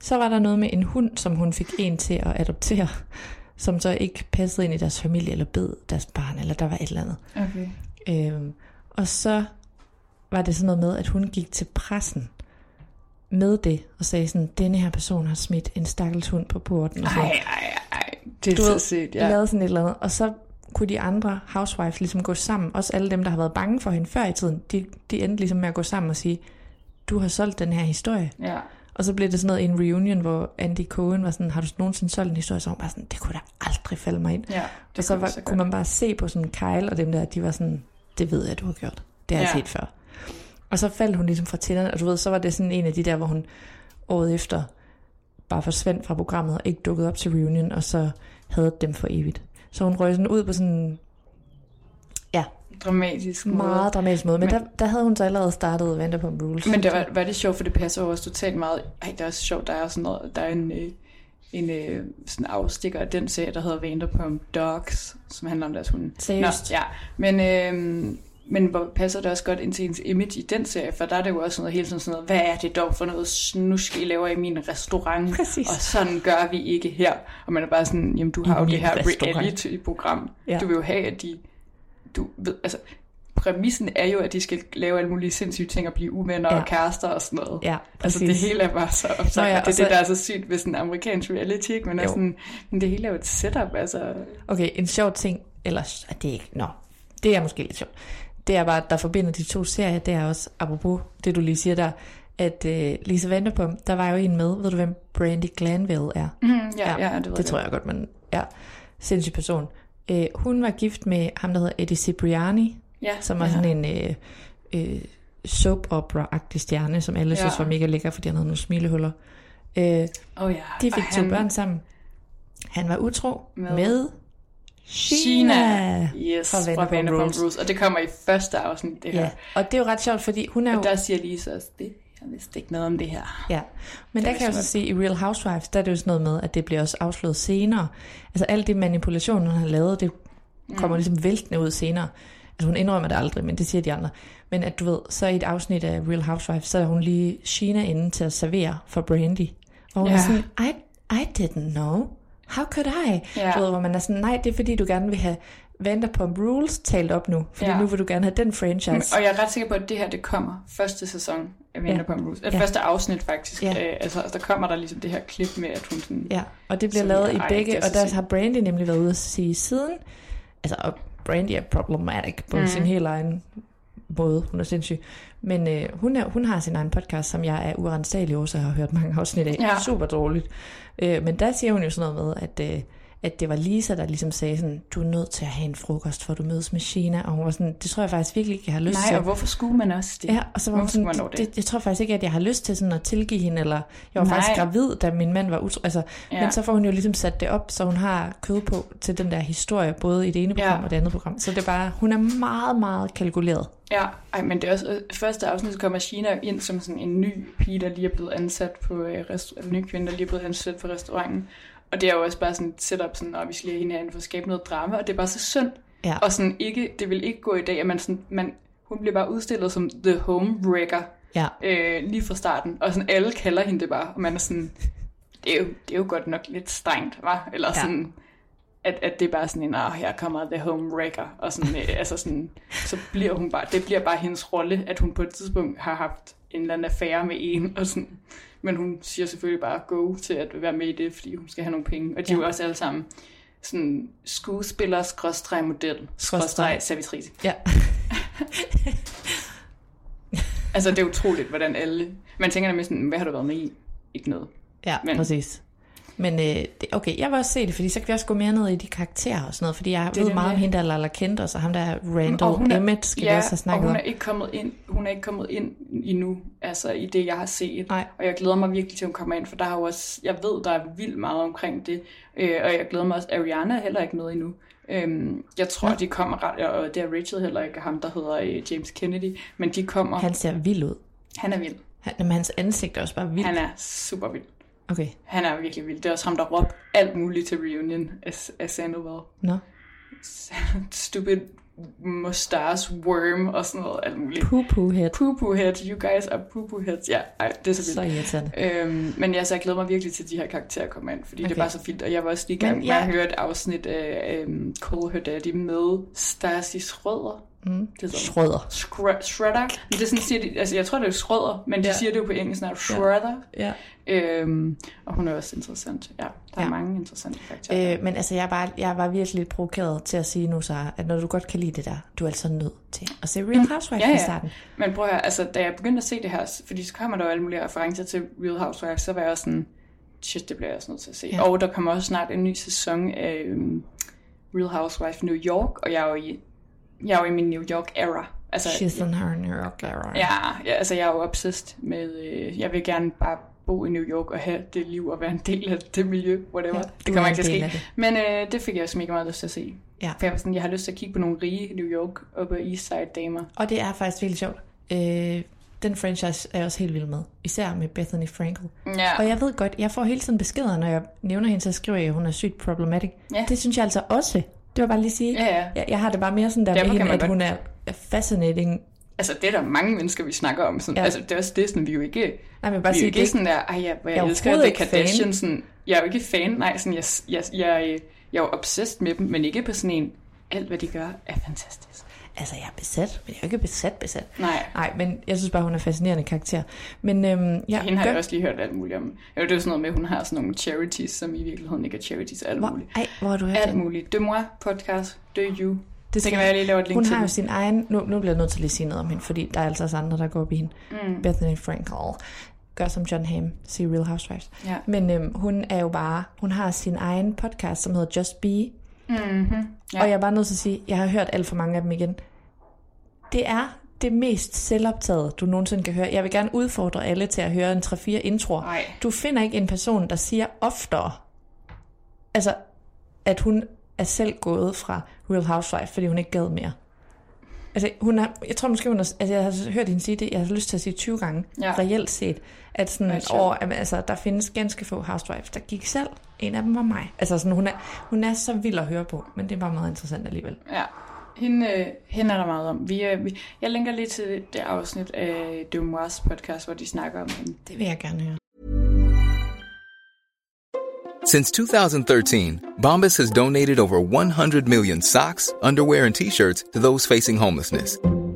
Så var der noget med en hund, som hun fik en til at adoptere, som så ikke passede ind i deres familie, eller bed deres barn, eller der var et eller andet. Okay. Øhm, og så var det sådan noget med, at hun gik til pressen med det, og sagde sådan, denne her person har smidt en stakkels hund på porten. Og sådan. Ej, ej, ej. Det er Du så ja. ja. lavede sådan et eller andet. Og så kunne de andre housewives ligesom gå sammen, også alle dem, der har været bange for hende før i tiden, de, de endte ligesom med at gå sammen og sige, du har solgt den her historie. Ja. Og så blev det sådan noget en reunion, hvor Andy Cohen var sådan, har du nogensinde solgt en historie? Så var bare sådan, det kunne da aldrig falde mig ind. Ja, og så, kunne var, så kunne man bare se på sådan Kyle og dem der, de var sådan, det ved jeg, du har gjort. Det har jeg Ja. set før. Og så faldt hun ligesom fra tænderne, og du ved, så var det sådan en af de der, hvor hun året efter bare forsvandt fra programmet og ikke dukkede op til reunion, og så havde dem for evigt. Så hun røg sådan ud på sådan en dramatisk måde. meget dramatisk måde. Men, Men- men der, der havde hun så allerede startet Vanderpump Rules. Men det var, var det sjovt, for det passer jo også totalt meget. Ej, det er også sjovt, der er sådan noget, der er en, øh, en øh, sådan afstikker af den serie, der hedder Vanderpump Dogs, som handler om deres hunde. Seriøst? Nå, ja, men, øh, men hvor passer det også godt ind til ens image i den serie, for der er det jo også noget helt sådan, sådan noget, hvad er det dog for noget snusk, I laver i min restaurant, Præcis. og sådan gør vi ikke her. Og man er bare sådan, jamen du I har jo min det her reality-program. Ja. Du vil jo have, at de, du ved, altså, præmissen er jo, at de skal lave alle mulige sindssyge ting og blive uvenner ja. Og kærester og sådan noget. Ja, Altså præcis. det hele er bare så opsagt. Ja, det er så- det, der er så sygt ved sådan en amerikansk reality, ikke? Men, er Jo. sådan, men det hele er jo et setup, altså. Okay, en sjov ting, eller er det ikke, nå, det er måske lidt sjovt. Det er bare, der forbinder de to serier, det er også, apropos det du lige siger der, at uh, Lisa Vanderpump, der var jo en med, ved du hvem Brandy Glanville er? Mm, ja, ja, ja, det det tror jeg godt, men ja, sindssyg person. Uh, hun var gift med ham, der hedder Eddie Cipriani, Ja, som er ja. sådan en uh, uh, soap opera-agtig stjerne, som alle Ja. synes var mega lækker, fordi han havde nogle smilehuller. De Oh, ja. fik Og to han- børn sammen. Han var utro med, med Sheena. Yes, fra Vanderpump Vanderpump Rules. Og det kommer i første afsnit, det her. Ja, og det er jo ret sjovt, fordi hun er jo... Og der siger Lisa også, det, jeg vidste ikke noget om det her. Ja, men Det der er kan jeg jo så smukt. sige, i Real Housewives, der er det jo sådan noget med, at det bliver også afsløret senere. Altså alt det manipulation, hun har lavet, det kommer Mm. ligesom væltende ud senere. Altså hun indrømmer det aldrig, men det siger de andre. Men at du ved, så i et afsnit af Real Housewives, så er hun lige Sheena inde til at servere for Brandy. Og hun Ja. er sådan, I, I didn't know. How could I? Ja. Du ved, hvor man er sådan, nej, det er fordi, du gerne vil have Vanderpump Rules talt op nu. Fordi Ja. nu vil du gerne have den franchise. Og jeg er ret sikker på, at det her, det kommer første sæson af Vanderpump Rules. Ja. Ja. Første afsnit faktisk. Ja. Øh, altså, der kommer der ligesom det her klip med, at hun sådan... Ja, og det bliver lavet i begge, og der har Brandy nemlig været ude at sige siden, altså, og Brandy er problematic på mm. sin helt egen måde, hun er sindssyg, men øh, hun, er, hun har sin egen podcast, som jeg er urensagelige årsager har hørt mange afsnit af, Ja. super dårligt, øh, men der siger hun jo sådan noget med, at, øh, at det var Lisa, der ligesom sagde sådan, du er nødt til at have en frokost, for du mødes med Sheena, og hun var sådan, det tror jeg faktisk virkelig ikke, jeg har lyst til. Nej, og hvorfor skulle man også det? Ja, og så var hun Hvorfor skulle sådan, man det, det? jeg tror faktisk ikke, at jeg har lyst til sådan at tilgive hende, eller jeg var Nej. faktisk gravid, da min mand var utro. Altså, Ja. Men så får hun jo ligesom sat det op, så hun har kød på til den der historie, både i det ene program Ja. og det andet program. Så det er bare, hun er meget, meget kalkuleret. Ja, ej, men det er også, øh, første afsnit kommer Sheena ind som sådan en ny pige, der lige er blevet ansat på, øh, rest, en ny kvinde, der lige er blevet ansat på restauranten. Og det er jo også bare sådan et setup, sådan, at vi skal lige have hinanden for at skabe noget drama, og det er bare så synd. Ja. Og sådan ikke, det vil ikke gå i dag, at man sådan, man, hun bliver bare udstillet som the homewrecker Ja. øh, lige fra starten, og sådan alle kalder hende det bare, og man er sådan, det er jo, det er jo godt nok lidt strengt, var Eller Ja. sådan, at, at det er bare sådan en, ah, her kommer the homewrecker, og sådan, øh, altså sådan, så bliver hun bare, det bliver bare hendes rolle, at hun på et tidspunkt har haft en eller anden affære med en, og sådan, men hun siger selvfølgelig bare go til at være med i det, fordi hun skal have nogle penge, og de er jo Ja. også alle sammen sådan skuespiller, skråstreg model, Skråstreg. servitrice. Ja. Altså, det er utroligt, hvordan alle... Man tænker nemlig sådan, hvad har du været med i? Ikke noget. Ja, Men. præcis. Men øh, det, okay, jeg vil også se det, fordi så kan vi også gå mere ned i de karakterer og sådan noget, fordi jeg er ved det, meget om ja. hende der Lala Kent, og så ham der Randall Og hun er- Emmett, skal ja, vi også have og snakket hun om. er ikke kommet ind, hun er ikke kommet ind endnu, altså i det, jeg har set. Nej. Og jeg glæder mig virkelig til, at hun kommer ind, for der er jo også, jeg ved, der er vildt meget omkring det. Øh, og jeg glæder mig også, Ariana er heller ikke med endnu. Øhm, jeg tror, Nå. de kommer ret, og det er Rachel heller ikke, og ham, der hedder øh, James Kennedy, men de kommer, han, ser vild ud. han er vild. Han, jamen, hans ansigt er også bare vildt. Han er super vild. Okay, Han er virkelig vild. Det er også ham, der råbte alt muligt til reunion af, af Sandoval. nå. Stupid mustache worm og sådan noget, alt muligt. Poo-poo head. Poo-poo head, you guys are poo-poo heads. Ja, ej, det er så vildt. Så irriterende. Øhm, men jeg, så jeg glæder mig virkelig til, at de her karakterer kommer ind, fordi okay. det er bare så fint. Og jeg var også lige i gang med at jeg- høre et afsnit af um, Call Her Daddy med Stasi Schrøder. Mm. Det Schrøder. Schr- Shredder. Men det er sådan, siger de, altså jeg tror, det er Schrøder, men de Ja. siger det jo på engelsk snart. Shredder. Ja. Øhm, og hun er også interessant. Ja, der er Ja. mange interessante karakterer. Øh, men altså, jeg er, bare, jeg er bare virkelig lidt provokeret til at sige nu, så at når du godt kan lide det der, du er altså nødt til at se Real Housewives Ja, ja, ja. i ja. starten. Men prøv at høre, altså, da jeg begyndte at se det her, fordi så kommer der jo alle mulige referencer til Real Housewives, så var jeg også sådan, shit, det bliver jeg også nødt til at se. Ja. Ja. Og der kommer også snart en ny sæson af um, Real Housewives New York, og jeg er jo i, jeg er jo i min New York era. Altså, She's on her New York era. ja, ja, altså jeg er jo obsessed med, øh, jeg vil gerne bare bo i New York og have det liv og være en del af det miljø, whatever. Ja, det kommer er ikke til at ske. Men øh, det fik jeg også mega meget lyst til at se. Ja. For jeg, var sådan, jeg har lyst til at kigge på nogle rige New York oppe af East Side damer. Og det er faktisk virkelig sjovt. Øh, den franchise er jeg også helt vild med. Især med Bethany Frankel. Ja. Og jeg ved godt, jeg får hele tiden beskeder, når jeg nævner hende, så skriver jeg, at hun er sygt problematic. Ja. Det synes jeg altså også. Det var bare lige sige. Ja, ja. Jeg, jeg har det bare mere sådan der Derfor med hende, at godt- hun er fascinating. Altså, det er der mange mennesker, vi snakker om. Sådan, ja. Altså, det er også det, sådan, vi jo ikke... Nej, men bare vi sige, det ikke er sådan der, ej, jeg, jeg, jeg elsker fan. Kardashian. Sådan, jeg er jo ikke fan, nej, sådan, jeg, jeg, jeg, jeg er jo obsessed med dem, men ikke på sådan en, alt hvad de gør er fantastisk. Altså, jeg er besat, men jeg er ikke besat besat. Nej, Nej, men jeg synes bare, hun er en fascinerende karakter. Men øhm, ja, hende har gør- jeg også lige hørt alt muligt om. Jo, det er jo sådan noget med, at hun har sådan nogle charities, som i virkeligheden ikke er charities, alt hvor, muligt. ej, hvor har du hørt Alt det? muligt. De moi podcast, de you. Det kan være, jeg lige laver et link Hun til har jo den. sin egen... Nu, nu bliver jeg nødt til lige at sige noget om hende, fordi der er altså også andre, der går op i hende. Mm. Bethany Frankel. Gør som John Hamm. Se Real Housewives. Ja. Men øhm, hun er jo bare... Hun har sin egen podcast, som hedder Just Be. Mm-hmm. Ja. Og jeg er bare nødt til at sige, jeg har hørt alt for mange af dem igen. Det er det mest selvoptaget, du nogensinde kan høre. Jeg vil gerne udfordre alle til at høre en 3-4 introer. Nej. Du finder ikke en person, der siger oftere, altså, at hun er selv gået fra Real Housewife, fordi hun ikke gad mere. Altså, hun har, jeg tror måske, hun har, altså, jeg har hørt hende sige det, jeg har lyst til at sige 20 gange, Ja. reelt set, at sådan, Ja, over, altså, der findes ganske få housewives, der gik selv. En af dem var mig. Altså, sådan, hun, er, hun er så vild at høre på, men det er bare meget interessant alligevel. Ja, hende, øh, hende er der meget om. Vi, øh, vi, jeg linker lige til det afsnit af Dumois podcast, hvor de snakker om hende. Det vil jeg gerne høre. Since 2013, Bombas has donated over 100 million socks, underwear, and t shirts to those facing homelessness.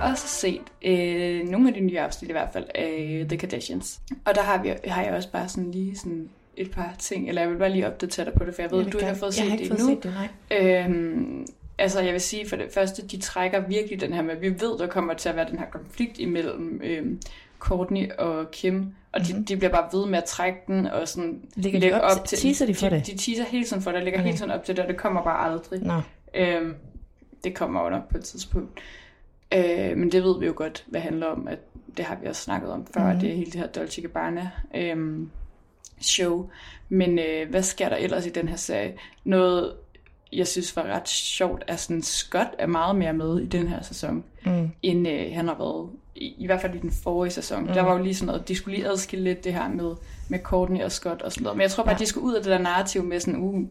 Har også set øh, nogle af de nye afsnit i hvert fald af The Kardashians. Og der har, vi, har jeg også bare sådan lige sådan et par ting, eller jeg vil bare lige opdatere dig på det, for jeg ved, Jeg du ikke har fået set har det endnu. set det, nej. Øhm, altså jeg vil sige for det første, de trækker virkelig den her med, vi ved, der kommer til at være den her konflikt imellem øhm, Courtney og Kim, og de, de bliver bare ved med at trække den, og sådan Mhm. Ligger de op til- teaser de for de, det? De teaser hele tiden for det, og ligger Okay. hele tiden op til det, og det kommer bare aldrig. Nå, Øhm, det kommer jo nok på et tidspunkt. Øh, men det ved vi jo godt, hvad det handler om. At det har vi også snakket om før, mm. det er hele det her Dolce Gabbana øhm, show. Men øh, hvad sker der ellers i den her serie? Noget, jeg synes var ret sjovt, er sådan, Scott er meget mere med i den her sæson, mm. end øh, han har været, i, i hvert fald i den forrige sæson. Mm. Der var jo lige sådan noget, de skulle lige adskille lidt det her med, med Courtney og Scott og sådan noget. Men jeg tror bare, ja. de skulle ud af det der narrativ med sådan, uh,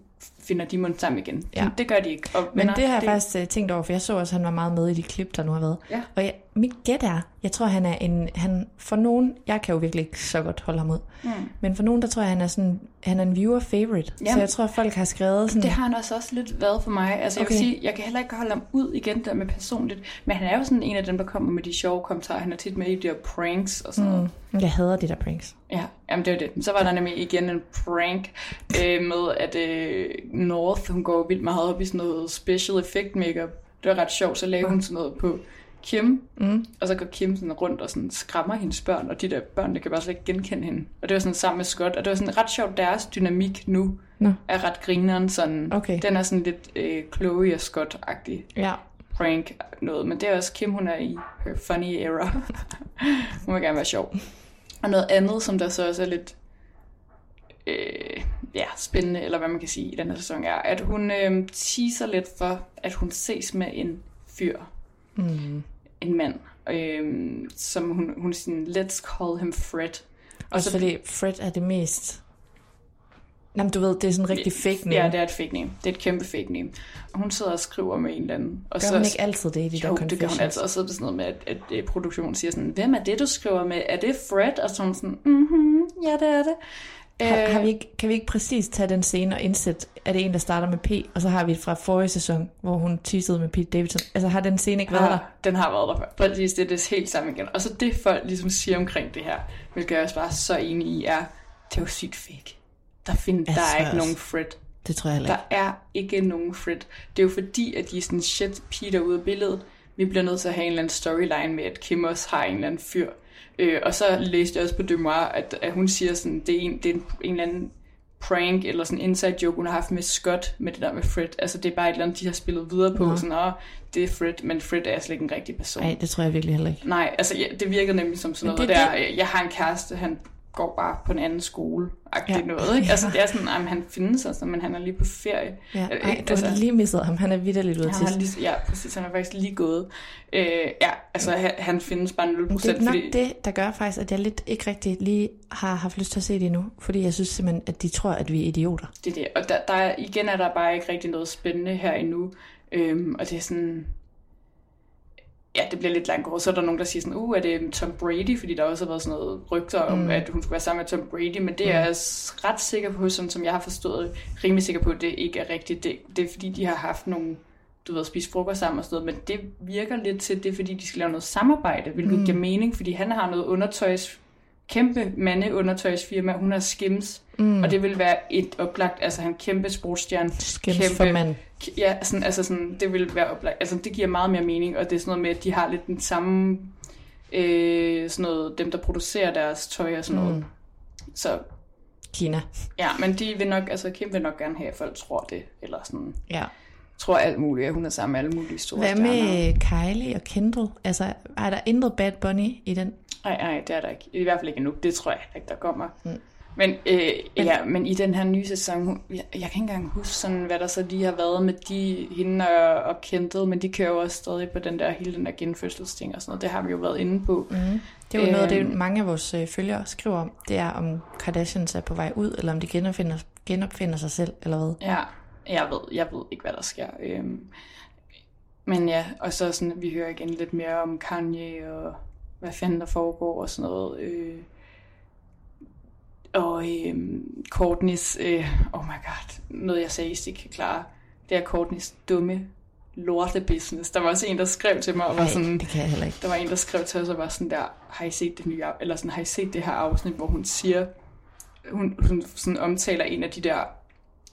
finder de mund sammen igen. Ja. Det gør de ikke. Og men det har jeg faktisk øh, tænkt over, for jeg så også, at han var meget med i de klip, der nu har været. Ja. Og jeg, mit gæt er, jeg tror, han er en, han, for nogen, jeg kan jo virkelig ikke så godt holde ham ud, mm. men for nogen, der tror jeg, han er sådan, han er en viewer favorite. Ja. Så jeg tror, folk har skrevet sådan, Det har han også, også lidt været for mig. Altså, jeg Okay. vil sige, jeg kan heller ikke holde ham ud igen der med personligt, men han er jo sådan en af dem, der kommer med de sjove kommentarer. Han er tit med i de her pranks og sådan mm. noget. "Mm, jeg hader de der pranks. Ja, jamen det var det. Så var der nemlig igen en prank øh, med, at øh, North, hun går vildt meget op i sådan noget special effect makeup. Det var ret sjovt, så lavede hun sådan noget på Kim, mm. og så går Kim sådan rundt og sådan skræmmer hendes børn, og de der børn, der kan bare slet ikke genkende hende. Og det var sådan sammen med Scott, og det var sådan ret sjovt, deres dynamik nu Nå. er ret grineren. Sådan, Okay. Den er sådan lidt øh, Chloe og Scott-agtig Ja, prank noget, men det er også Kim, hun er i her funny era. hun vil gerne være sjov. Og noget andet, som der så også er lidt øh, ja, spændende, eller hvad man kan sige i den her sæson, er, at hun øh, teaser lidt for, at hun ses med en fyr. Mm. En mand. Øh, som hun, hun siger, let's call him Fred. Og også fordi Fred er det mest... Jamen, du ved, det er sådan en rigtig fake name. Ja, det er et fake name. Det er et kæmpe fake name. Og hun sidder og skriver med en eller anden. Og Gør så, hun ikke altid det i de jo, der det gør hun altid. Og så er det sådan noget med, at, at, at produktionen siger sådan, hvem er det, du skriver med? Er det Fred? Og så er hun sådan, mhm, ja, det er det. Har, Øh, har vi ikke, kan vi ikke præcis tage den scene og indsætte, er det en, der starter med P, og så har vi et fra forrige sæson, hvor hun teasede med Pete Davidson. Altså har den scene ikke været der? har, den har været der før. Præcis, det er det helt samme igen. Og så det folk ligesom siger omkring det her, hvilket jeg også bare er så enig i, er, det er jo sygt fake. Der, find, der er tror ikke også. nogen Fred. Det tror jeg heller Der ikke. er ikke nogen Fred. Det er jo fordi, at de er sådan, shit, Peter ude af billedet. Vi bliver nødt til at have en eller anden storyline med, at Kim også har en eller anden fyr. Øh, og så læste jeg også på Demoir, at, at hun siger sådan, det er en, det er en, en eller anden prank eller sådan en inside joke, hun har haft med Scott, med det der med Fred. Altså det er bare et eller andet, de har spillet videre på, sådan, åh, det er Fred, men Fred er slet ikke en rigtig person. Nej, det tror jeg virkelig heller ikke. Nej, altså ja, det virkede nemlig som sådan noget det det, er der, jeg har en kæreste, han går bare på en anden skole, Ja. noget, ikke? Altså det er sådan, jamen, han findes altså, men han er lige på ferie. Ja, Øh, ej, du altså, har lige misset ham. Han er vidderligt at han har tisse. lige, ja, præcis, han er faktisk lige gået. Øh, ja, altså han, han findes bare 0%, Men det er nok fordi... det, der gør faktisk, at jeg lidt ikke rigtig lige har haft lyst til at se det endnu. Fordi jeg synes simpelthen, at de tror, at vi er idioter. Det er det. Og der, der er, igen er der bare ikke rigtig noget spændende her endnu. Øhm, og det er sådan... Ja, det bliver lidt langt Så er der nogen, der siger sådan, uh, er det Tom Brady? Fordi der også har været sådan noget rygter om, mm. at hun skulle være sammen med Tom Brady. Men det er jeg ret sikker på, sådan som jeg har forstået, rimelig sikker på, at det ikke er rigtigt. Det, det er fordi, de har haft nogle du ved, spise frokost sammen og sådan noget, men det virker lidt til, det er fordi, de skal lave noget samarbejde, hvilket mm. giver mening, fordi han har noget undertøjs, kæmpe mandeundertøjsfirma, hun har Skims, mm. og det vil være et oplagt, altså han kæmpe sportsstjerne. Skims kæmpe, for mand. Ja, sådan, altså sådan, det vil være oplagt, altså det giver meget mere mening, og det er sådan noget med, at de har lidt den samme, øh, sådan noget, dem der producerer deres tøj og sådan noget. Mm. Så Kina. ja, men de vil nok, altså Kim vil nok gerne have, at folk tror det, eller sådan, Ja. tror alt muligt, at hun er sammen med alle mulige store Hvad stjerner. med Kylie og Kendall? Altså, er der intet Bad Bunny i den? Nej, nej, det er der ikke. I hvert fald ikke endnu. Det tror jeg ikke, der kommer. Mm. Men, øh, men, ja, men i den her nye sæson, jeg, jeg kan ikke engang huske, sådan, hvad der så lige har været med de, hende og, og Kendall, men de kører jo også stadig på den der, hele den der genfødselsting og sådan noget. Det har vi jo været inde på. Mm. Det er jo noget af det, Øhm. mange af vores øh, følgere skriver om. Det er, om Kardashians er på vej ud, eller om de genopfinder, genopfinder sig selv, eller hvad. Ja, jeg ved, jeg ved ikke, hvad der sker. Øhm, men ja, og så sådan, vi hører igen lidt mere om Kanye og hvad fanden der foregår og sådan noget. Øh, og øh, Courtney's, øh, oh my god, noget jeg seriøst ikke kan klare, det er Courtney's dumme lorte business. Der var også en, der skrev til mig, og var Ej, sådan, det kan jeg heller ikke. der var en, der skrev til os, og var sådan der, har I set det nye, eller sådan, har I set det her afsnit, hvor hun siger, hun, hun sådan omtaler en af de der,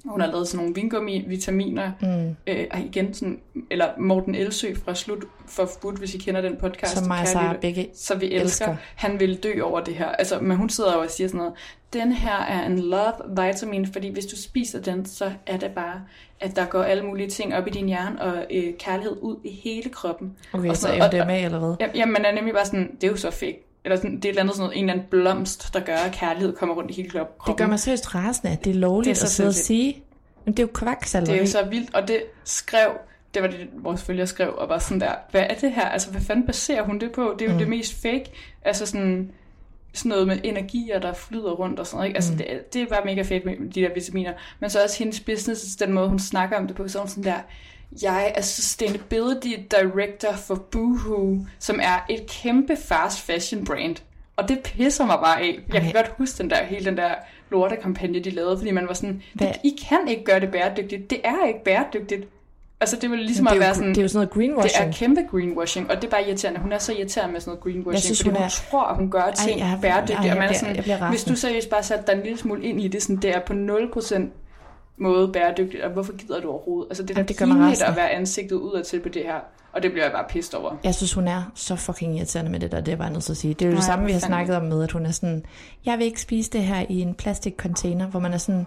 hun har lavet sådan nogle vingummi-vitaminer, mm. øh, og igen sådan, eller Morten Elsø fra Slut for Forbud, hvis I kender den podcast. Som mig og begge så vi elsker. elsker. Han vil dø over det her. Altså, men hun sidder jo og siger sådan noget, den her er en love vitamin, fordi hvis du spiser den, så er det bare, at der går alle mulige ting op i din hjerne, og øh, kærlighed ud i hele kroppen. Okay, og så noget. Og- MDMA eller hvad? Ja, jamen, man er nemlig bare sådan, det er jo så fake. Eller sådan, det er et eller andet sådan noget, en eller anden blomst, der gør, at kærlighed kommer rundt i hele krop- kroppen. Det gør mig seriøst rasende, at det er lovligt Det er så at sidde og sige. Men det er jo kvaksalveri. Det er jo så vildt, og det skrev, det var det, vores følger skrev, og var sådan der, hvad er det her? Altså, hvad fanden baserer hun det på? Det er jo mm. det mest fake. Altså sådan, sådan noget med energier, der flyder rundt og sådan noget. Ikke? Altså, mm. det, det var mega fedt med de der vitaminer. Men så også hendes business, den måde, hun snakker om det på, så er hun sådan der, jeg er sustainability director for Boohoo, som er et kæmpe fast fashion brand. Og det pisser mig bare af. Jeg kan Ej. godt huske den der, hele den der lortekampagne, de lavede, fordi man var sådan, Hvad? I kan ikke gøre det bæredygtigt. Det er ikke bæredygtigt. Altså, det ville ligesom det, at være jo, sådan... det er jo sådan noget det greenwashing. er kæmpe greenwashing, og det er bare irriterende. Hun er så irriterende med sådan noget greenwashing, Jeg synes, fordi hun hun, er- tror, at hun gør ting jeg- bæredygtigt. ej, jeg og man er sådan, jeg bliver hvis du seriøst bare satte dig en lille smule ind i det, sådan, det er på 0% måde bæredygtigt, og hvorfor gider du overhovedet? Altså, det er da pinligt at være ansigtet udad til på det her, og det bliver jeg bare pissed over. Jeg synes, hun er så fucking irriterende med det der, det er bare nødt til at sige. Det er jo Nej, det samme, vi har snakket om med, at hun er sådan, jeg vil ikke spise det her i en plastikcontainer, hvor man er sådan,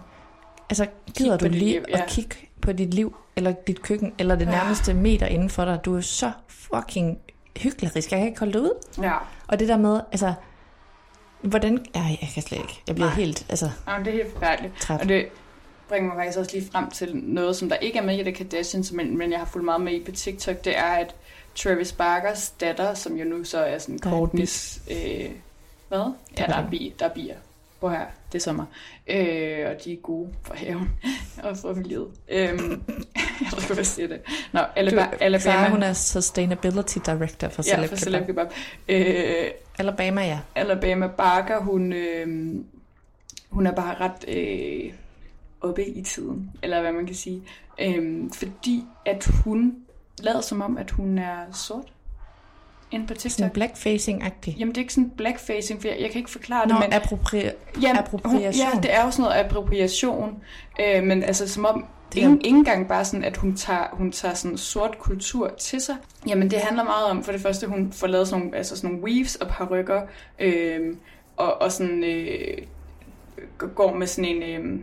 altså gider du lige liv, ja. at kigge på dit liv, eller dit køkken, eller det nærmeste meter inden for dig. Du er så fucking hyggelig. Jeg kan ikke holde det ud. Ja, Og det der med, altså, hvordan, ej, jeg kan slet ikke, jeg bliver Nej. helt, altså, Jamen, det er helt forfærdeligt. Træt. Og det bringer mig faktisk også lige frem til noget, som der ikke er med i The Kardashians, men, men jeg har fulgt meget med i på TikTok, det er, at Travis Barkers datter, som jo nu så er sådan Der Courtney's... Øh, hvad? Ja, er der er, der. bi, der er bier. Prøv her, det er sommer. Øh, og de er gode for haven og for miljøet. Øhm, jeg hvad jeg siger det. Nå, Alabama, du, Alabama, hun er Sustainability Director for ja, Celeb for Kebab. Celeb Kebab. Øh, Alabama, ja. Alabama Barker, hun, øh, hun er bare ret øh, oppe i tiden, eller hvad man kan sige. Øh, fordi at hun lader som om, at hun er sort inde på Sådan TikTok. blackfacing-agtig. Jamen det er ikke sådan blackfacing, for jeg, jeg kan ikke forklare Nå, det, men... appropri- Jamen, appropriation. Hun, ja, det er jo sådan noget appropriation, øh, men altså som om, Det er- ingen, ingen gang bare sådan, at hun tager, hun tager sådan sort kultur til sig. Jamen det handler meget om, for det første, hun får lavet sådan nogle, altså sådan nogle weaves og parrykker, øh, og, og sådan øh, går med sådan en, øh,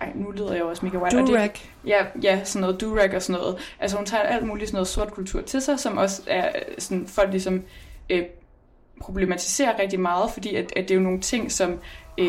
ej, nu lyder jeg jo også mega wild. og det- Durag. Ja, ja, sådan noget durag og sådan noget. Altså hun tager alt muligt sådan noget sort kultur til sig, som også er sådan, folk ligesom øh, problematiserer rigtig meget, fordi at, at det er jo nogle ting, som, øh,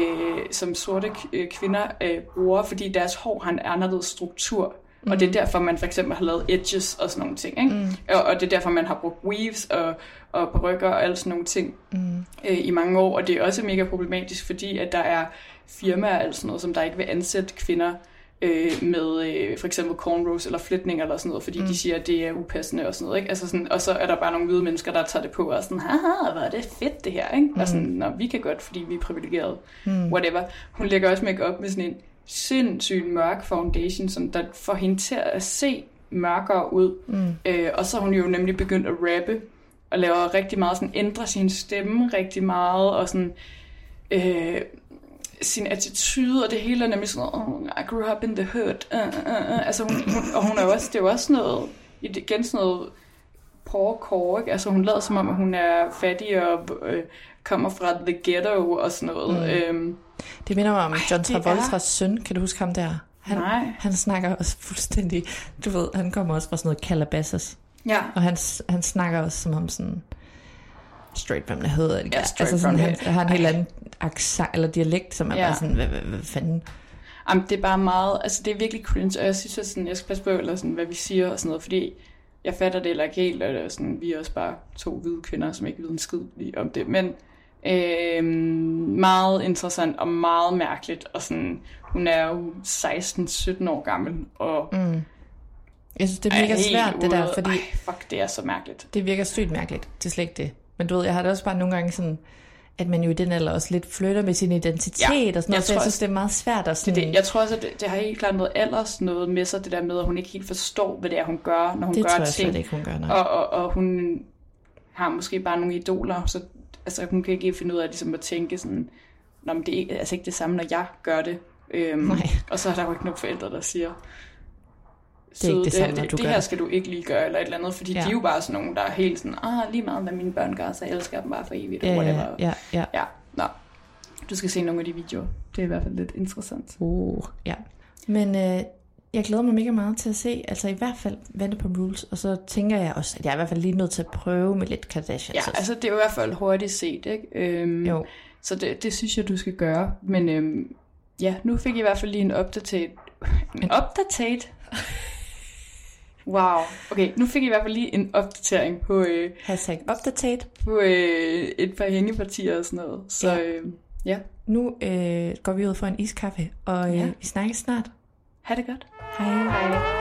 som sorte øh, kvinder øh, bruger, fordi deres hår har en anderledes struktur. Mm. Og det er derfor, man for eksempel har lavet edges og sådan nogle ting. Ikke? Mm. Og, og det er derfor, man har brugt weaves og, og perukker og alle sådan nogle ting mm. øh, i mange år. Og det er også mega problematisk, fordi at der er firmaer og sådan noget, som der ikke vil ansætte kvinder øh, med øh, for eksempel cornrows eller flætninger eller sådan noget, fordi mm. de siger, at det er upassende og sådan noget. Ikke? Altså sådan, og så er der bare nogle hvide mennesker, der tager det på og er sådan, haha, hvor er det fedt det her. Ikke? Mm. Og sådan, Nå, vi kan godt, fordi vi er privilegerede. Mm. Whatever. Hun lægger også make op med sådan en sindssygt mørk foundation, som der får hende til at se mørkere ud. Mm. Øh, og så har hun jo nemlig begyndt at rappe, og laver rigtig meget, sådan ændrer sin stemme rigtig meget, og sådan... Øh, sin attitude, og det hele er nemlig sådan oh, I grew up in the hood. Uh, uh, uh. Altså hun, hun, og hun er jo også, det er jo også noget, igen sådan noget poor ikke? Altså hun lader som om, at hun er fattig og øh, kommer fra the ghetto og sådan noget. Mm. Øhm, Det minder mig om John det er- Travoltas søn. Kan du huske ham der? Han, Nej. han snakker også fuldstændig... Du ved, han kommer også fra sådan noget Calabasas. Ja, Og han, han snakker også som om sådan... Straight from the hood. ikke? Ja, altså sådan, han, the- har en helt anden accent, eller dialekt, som er Ja. bare sådan, hvad, hvad, hvad fanden? Jamen, det er bare meget, altså det er virkelig cringe, og jeg synes, at sådan, jeg skal passe på, eller sådan, hvad vi siger og sådan noget, fordi jeg fatter det heller ikke helt, og det er sådan, vi er også bare to hvide kvinder, som ikke ved en skid lige om det, men øh, meget interessant og meget mærkeligt, og sådan, hun er jo 16-17 år gammel, og mm. Jeg synes, det virker Ej, svært, det der, fordi Ej, fuck, det er så mærkeligt. det virker sygt mærkeligt. Det er slet ikke det. Men du ved, jeg har det også bare nogle gange sådan, at man jo i den alder også lidt flytter med sin identitet Ja, og sådan jeg noget, så jeg synes, det er meget svært at Det, sådan... det, jeg tror også, at det, det har helt klart noget alders noget med sig, det der med, at hun ikke helt forstår, hvad det er, hun gør, når hun det gør tror jeg ting. slet ikke, hun gør, nej. Og, og, og hun har måske bare nogle idoler, så altså, hun kan ikke finde ud af ligesom, at tænke sådan, Nå, men det er ikke- altså ikke det samme, når jeg gør det. Øhm, Nej. og så er der jo ikke nogen forældre, der siger, Det er ikke det "Søde, samme, når det, du det gør her det." skal du ikke lige gøre, eller et eller andet, fordi Ja. de er jo bare sådan nogle, der er helt sådan, ah, lige meget hvad mine børn gør, så jeg elsker dem bare for evigt, Ja, whatever. ja, ja. ja. Nå. Du skal se nogle af de videoer. Det er i hvert fald lidt interessant. Uh, ja. Men øh, jeg glæder mig mega meget til at se, altså i hvert fald Vanderpump Rules, og så tænker jeg også, at jeg er i hvert fald lige nødt til at prøve med lidt Kardashians. Ja, altså det er i hvert fald hurtigt set, ikke? Øhm, Jo. Så det, det synes jeg, du skal gøre. Men øhm, ja, nu fik jeg i hvert fald lige en update. En update? Wow. Okay, nu fik jeg i hvert fald lige en opdatering på, øh, Hashtag update. på øh, et par hængepartier og sådan noget. Så Ja. øh, ja, Nu øh, går vi ud for en iskaffe, og øh, Ja. vi snakkes snart. ha' det godt. Hej. Hej.